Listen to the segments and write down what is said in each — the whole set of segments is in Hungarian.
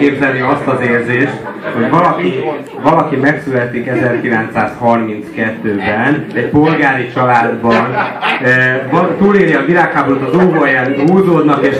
el tudjátok képzelni azt az érzést, hogy valaki, valaki megszületik 1932-ben, egy polgári családban, e, túléli a világháborút az óvaján, húzódnak és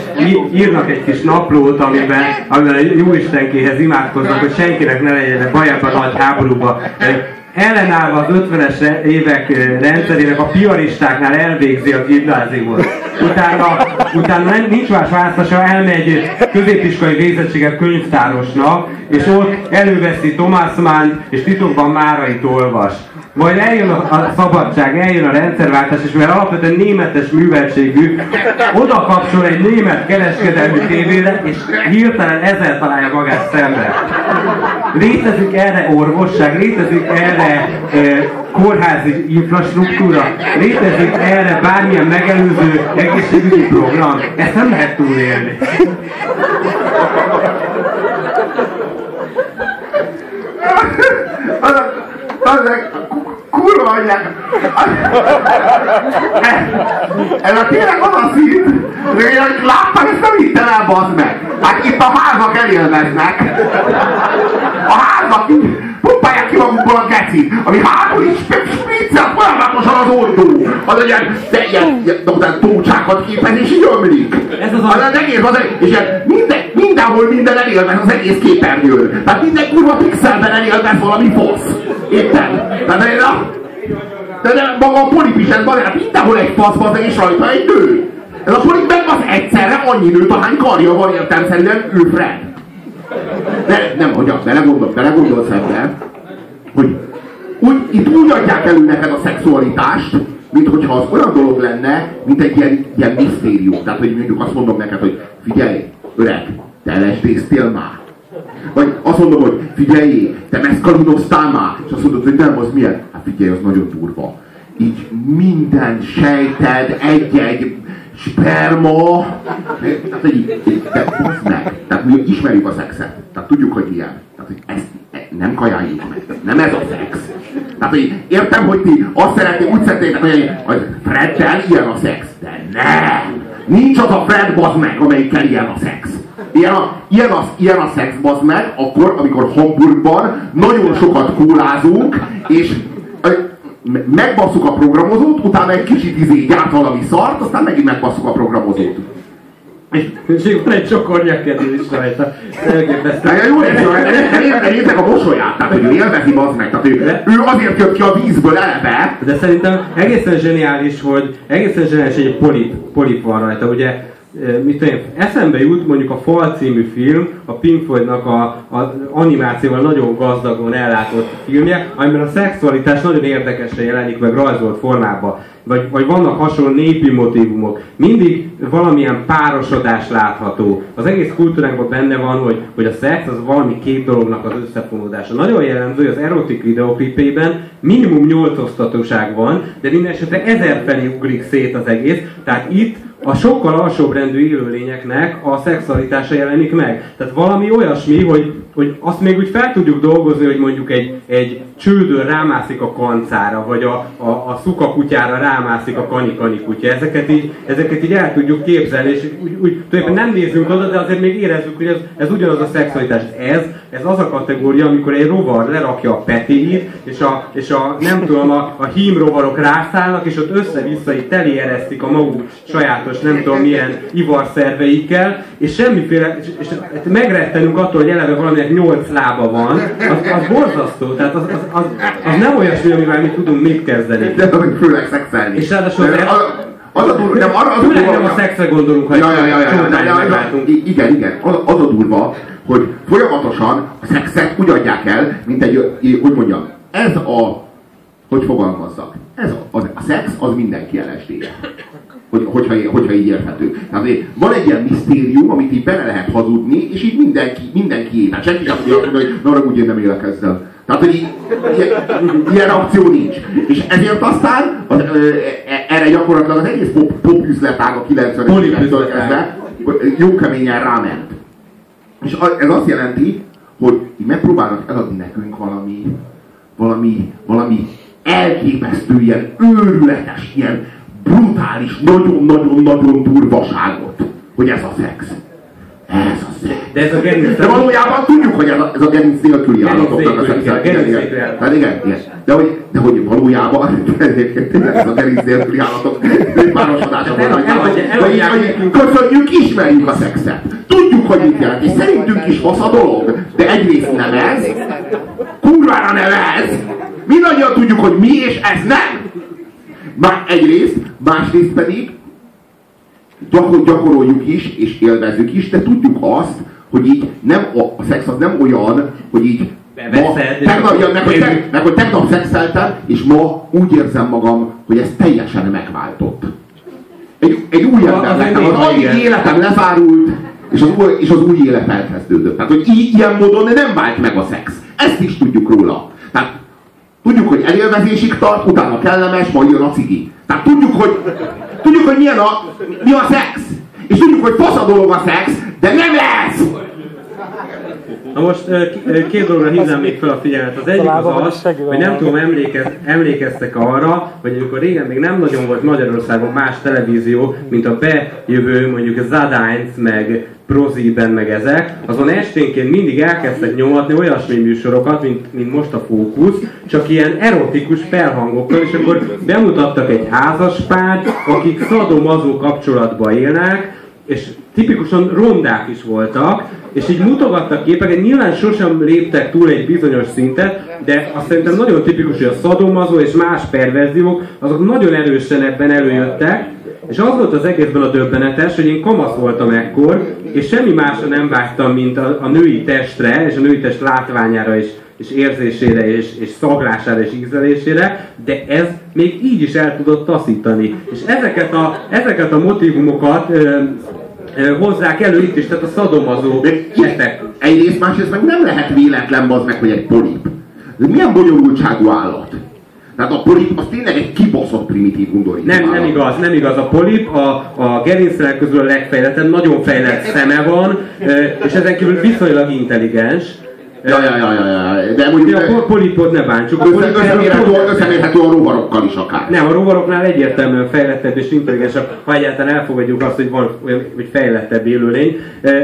írnak egy kis naplót, amiben, amiben a Jóistenkéhez imádkoznak, hogy senkinek ne legyen baj ebben a nagy háborúba. E, ellenállva az 50-es évek rendszerének a piaristáknál elvégzi a gimnáziumot. Utána, utána nem, nincs más választása, elmegy középiskolai végzettséget könyvtárosnak, és ott előveszi Thomas Mann, és titokban Márait olvas. Majd eljön a, a szabadság, eljön a rendszerváltás, és mivel alapvetően németes műveltségű, oda kapcsol egy német kereskedelmi tévére, és hirtelen ezzel találja magát szembe. Létezik erre orvosság, létezik erre e, kórházi infrastruktúra, létezik erre bármilyen megelőző egészségügyi program. Ezt nem lehet túlélni. Az, az, kurva anyják! Ez a tényleg az a szint, hogy láttam, ezt nem hittem el, bazd meg. Hát itt a házak elélveznek. A házak pumpálják ki magukból a geci, ami hátul is spriccel folyamatosan az oldó. Az egy ilyen, de ilyen, ilyen tócsákat képez, és így ömlik. Ez az, az, az egész, az, és ilyen, minden, mindenhol minden elélvez az egész képernyőn. Tehát minden kurva pixelben elélvez valami fosz. Érted? Tehát de, de maga a polip is ez van, hát mindenhol egy fasz és rajta egy nő. Ez a polip meg az egyszerre annyi nőt, ahány karja van értelmszerűen ő Fred. De, nem, hogy belegondolsz, belegondolsz ebbe, hogy úgy, itt úgy adják elő neked a szexualitást, mint hogyha az olyan dolog lenne, mint egy ilyen, ilyen misztérium. Tehát, hogy mondjuk azt mondom neked, hogy figyelj, öreg, te lesdésztél már. Vagy azt mondom, hogy figyelj, te meszkalinoztál már, és azt mondod, hogy nem, az milyen? Hát figyelj, az nagyon durva. Így minden sejted egy-egy sperma, tehát egy, de basz meg, tehát mi ismerjük a szexet, tehát tudjuk, hogy milyen. Tehát, hogy ezt nem kajáljuk meg, nem ez a szex. Tehát, hogy értem, hogy ti azt szeretnék, úgy szeretnétek, hogy, hogy Freddel ilyen a szex, de nem! Nincs az a Fred bazd meg, amelyikkel ilyen a szex. Ilyen a, ilyen a, ilyen a szex bazd meg, akkor, amikor Hamburgban nagyon sokat kólázunk, és megbasszuk a programozót, utána egy kicsit izé gyárt valami szart, aztán megint megbasszuk a programozót. És van egy csokor nyakedő is rajta. Elképesztő. Jó, nézzek a mosolyát, tehát hogy ő élvezi az meg, tehát ő, ő azért jött ki a vízből eleve. De szerintem egészen zseniális, hogy egészen zseniális, hogy egy polip, polip van rajta, ugye mit tudom, eszembe jut mondjuk a Fal című film, a Pink Floydnak a, a animációval nagyon gazdagon ellátott filmje, amiben a szexualitás nagyon érdekesen jelenik meg rajzolt formában. Vagy, vagy vannak hasonló népi motivumok. Mindig valamilyen párosodás látható. Az egész kultúránkban benne van, hogy, hogy a szex az valami két dolognak az összefonódása. Nagyon jellemző, hogy az erotik videoklipében minimum nyolc osztatóság van, de minden esetre ezer felé ugrik szét az egész. Tehát itt a sokkal alsóbb rendű élőlényeknek a szexualitása jelenik meg. Tehát valami olyasmi, hogy, hogy azt még úgy fel tudjuk dolgozni, hogy mondjuk egy, egy csődön rámászik a kancára, vagy a, a, a szuka kutyára rámászik a kanikani kutya. Ezeket így, ezeket így el tudjuk képzelni, és úgy, úgy tulajdonképpen nem nézzünk oda, de azért még érezzük, hogy ez, ez ugyanaz a szexualitás. Ez, ez az a kategória, amikor egy rovar lerakja a petéit, és a, és a nem tudom, a, a hím rovarok rászállnak, és ott össze-vissza így teli eresztik a maguk sajátos, nem tudom milyen ivarszerveikkel, és semmiféle, és, és megrettenünk attól, hogy eleve valaminek nyolc lába van, az, az borzasztó, tehát az, az, az, az nem olyasmi, amivel mi tudunk mit kezdeni. De főleg szexelni. És ráadásul az, az a durva, nem, arra az Főleg nem a szexre gondolunk, ha ja, ja, ja, ja, ja, ja, ja, igen, igen, az, az a durva, hogy folyamatosan a szexet úgy adják el, mint egy, hogy mondjam, ez a, hogy fogalmazzak, ez a, a, a szex az mindenki lsd hogy, hogyha, hogyha így érthető. Tehát van egy ilyen misztérium, amit így bele lehet hazudni, és így mindenki, mindenki él. Hát senki sem tudja hogy na úgy én nem élek ezzel. Tehát, hogy így, ilyen, ilyen opció nincs. És ezért aztán az, ö, e, erre gyakorlatilag az egész pop, pop üzletág a 90-es évektől kezdve jó keményen ráment. És ez azt jelenti, hogy megpróbálnak eladni nekünk valami, valami, valami elképesztő, ilyen őrületes, ilyen brutális, nagyon-nagyon-nagyon durvaságot, hogy ez a szex. Ez a szex. De ez a gerinc... De valójában tudjuk, hogy ez a, ez a gerinc nélküli állatoknak a nélküli, szexuális. gerinc Igen, nélküli igen. állat. Hát igen, igen. De hogy, de hogy valójában ez a gerinc nélküli állatok párosodása hogy- nekünk. Köszönjük, ismerjük a szexet. Tudjuk, hogy mit jelent, és szerintünk is fasz a dolog. De egyrészt nem ez, kurvára nem ez. Mindannyian tudjuk, hogy mi és ez nem. Már egyrészt, másrészt pedig gyakor, gyakoroljuk is, és élvezzük is, de tudjuk azt, hogy így nem, a, a szex az nem olyan, hogy így ma, Beveszed, és tegnap, ja, meg, hogy te, meg, hogy tegnap szexeltem, és ma úgy érzem magam, hogy ez teljesen megváltott. Egy, egy új ember lettem, az igen. életem lezárult, és az, új, és az új élet elkezdődött. Tehát, hogy í- ilyen módon nem vált meg a szex. Ezt is tudjuk róla. Tehát Tudjuk, hogy elélvezésig tart, utána kellemes, majd jön a cigi. Tehát tudjuk, hogy, tudjuk, hogy milyen a, mi a szex. És tudjuk, hogy fasz a dolog a szex, de nem lesz! Na most két dologra hívnám még fel a figyelmet. Az egyik az az, hogy nem tudom, emlékez, emlékeztek arra, hogy amikor régen még nem nagyon volt Magyarországon más televízió, mint a bejövő mondjuk Zadányt, meg Proziben, meg ezek, azon esténként mindig elkezdtek nyomatni olyasmi műsorokat, mint, mint most a Fókusz, csak ilyen erotikus felhangokkal, és akkor bemutattak egy házaspárt, akik szadomazó kapcsolatban élnek, és tipikusan rondák is voltak, és így mutogattak képeket, nyilván sosem léptek túl egy bizonyos szintet, de azt szerintem nagyon tipikus, hogy a szadomazó és más perverziók, azok nagyon erősen ebben előjöttek, és az volt az egészben a döbbenetes, hogy én kamasz voltam ekkor, és semmi másra nem vágytam, mint a, a női testre, és a női test látványára és, és érzésére, és, és szaglására, és ízlelésére, de ez még így is el tudott taszítani. És ezeket a, ezeket a motivumokat ö, ö, hozzák elő itt is, tehát a szadomazó etek. Egyrészt, másrészt meg nem lehet véletlen az meg, hogy egy polip. Ez milyen bonyolultságú állat? Tehát a polip az tényleg egy kibaszott primitív undorító Nem, nem igaz, nem igaz. A polip a, a gerinctelek közül a legfejlettebb, nagyon fejlett szeme van, és ezen kívül viszonylag intelligens. Ja, ja, ja, ja, ja. De De mondjuk a pol- polipot ne bántsuk. A összemérhető, összemérhető a rovarokkal is akár. Nem, a rovaroknál egyértelműen fejlettebb és intelligensebb, ha egyáltalán elfogadjuk azt, hogy van olyan, hogy fejlettebb élőlény.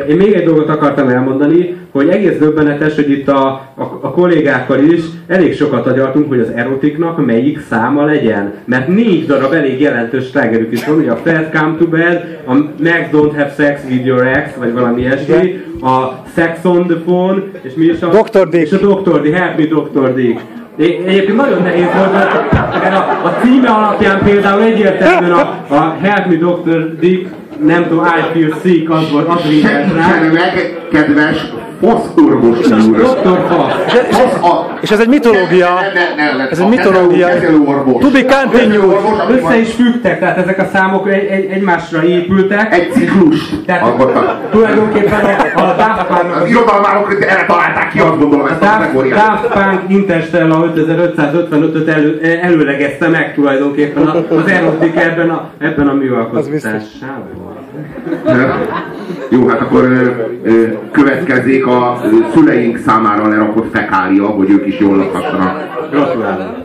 Én még egy dolgot akartam elmondani, hogy egész döbbenetes, hogy itt a, a, a kollégákkal is elég sokat agyaltunk, hogy az erotiknak melyik száma legyen. Mert négy darab elég jelentős slágerük is van, ugye a Fred Come to Bed, a Max Don't Have Sex with Your Ex, vagy valami ilyesmi, a Sex on the Phone, és mi is a... Dr. Dick. És a Dr. Dick, Help me Dr. Dick. É- Egyébként nagyon nehéz volt, mert a, a címe alapján például egyértelműen a, a Help me Dr. Dick, nem tudom, I feel sick, az volt, az rá. Kedves. Fasz. Az a- És ez egy mitológia. Ne, ne, ne, ne, Ez egy mitológia. To be continued. Össze is függtek, tehát ezek a számok egy, egy, egymásra épültek. Egy ciklust Tehát tulajdonképpen a, a Daft Punknak Az irodalmárok erre találták ki, azt gondolom, A ezt a kategóriát. Daft Punk Interstellar 5555-öt elő, előlegezte meg tulajdonképpen az erotik ebben a, ebben a műalkotásában. Jó, hát akkor ö, ö, következzék a szüleink számára lerakott fekália, hogy ők is jól lakhassanak. Gratulálok!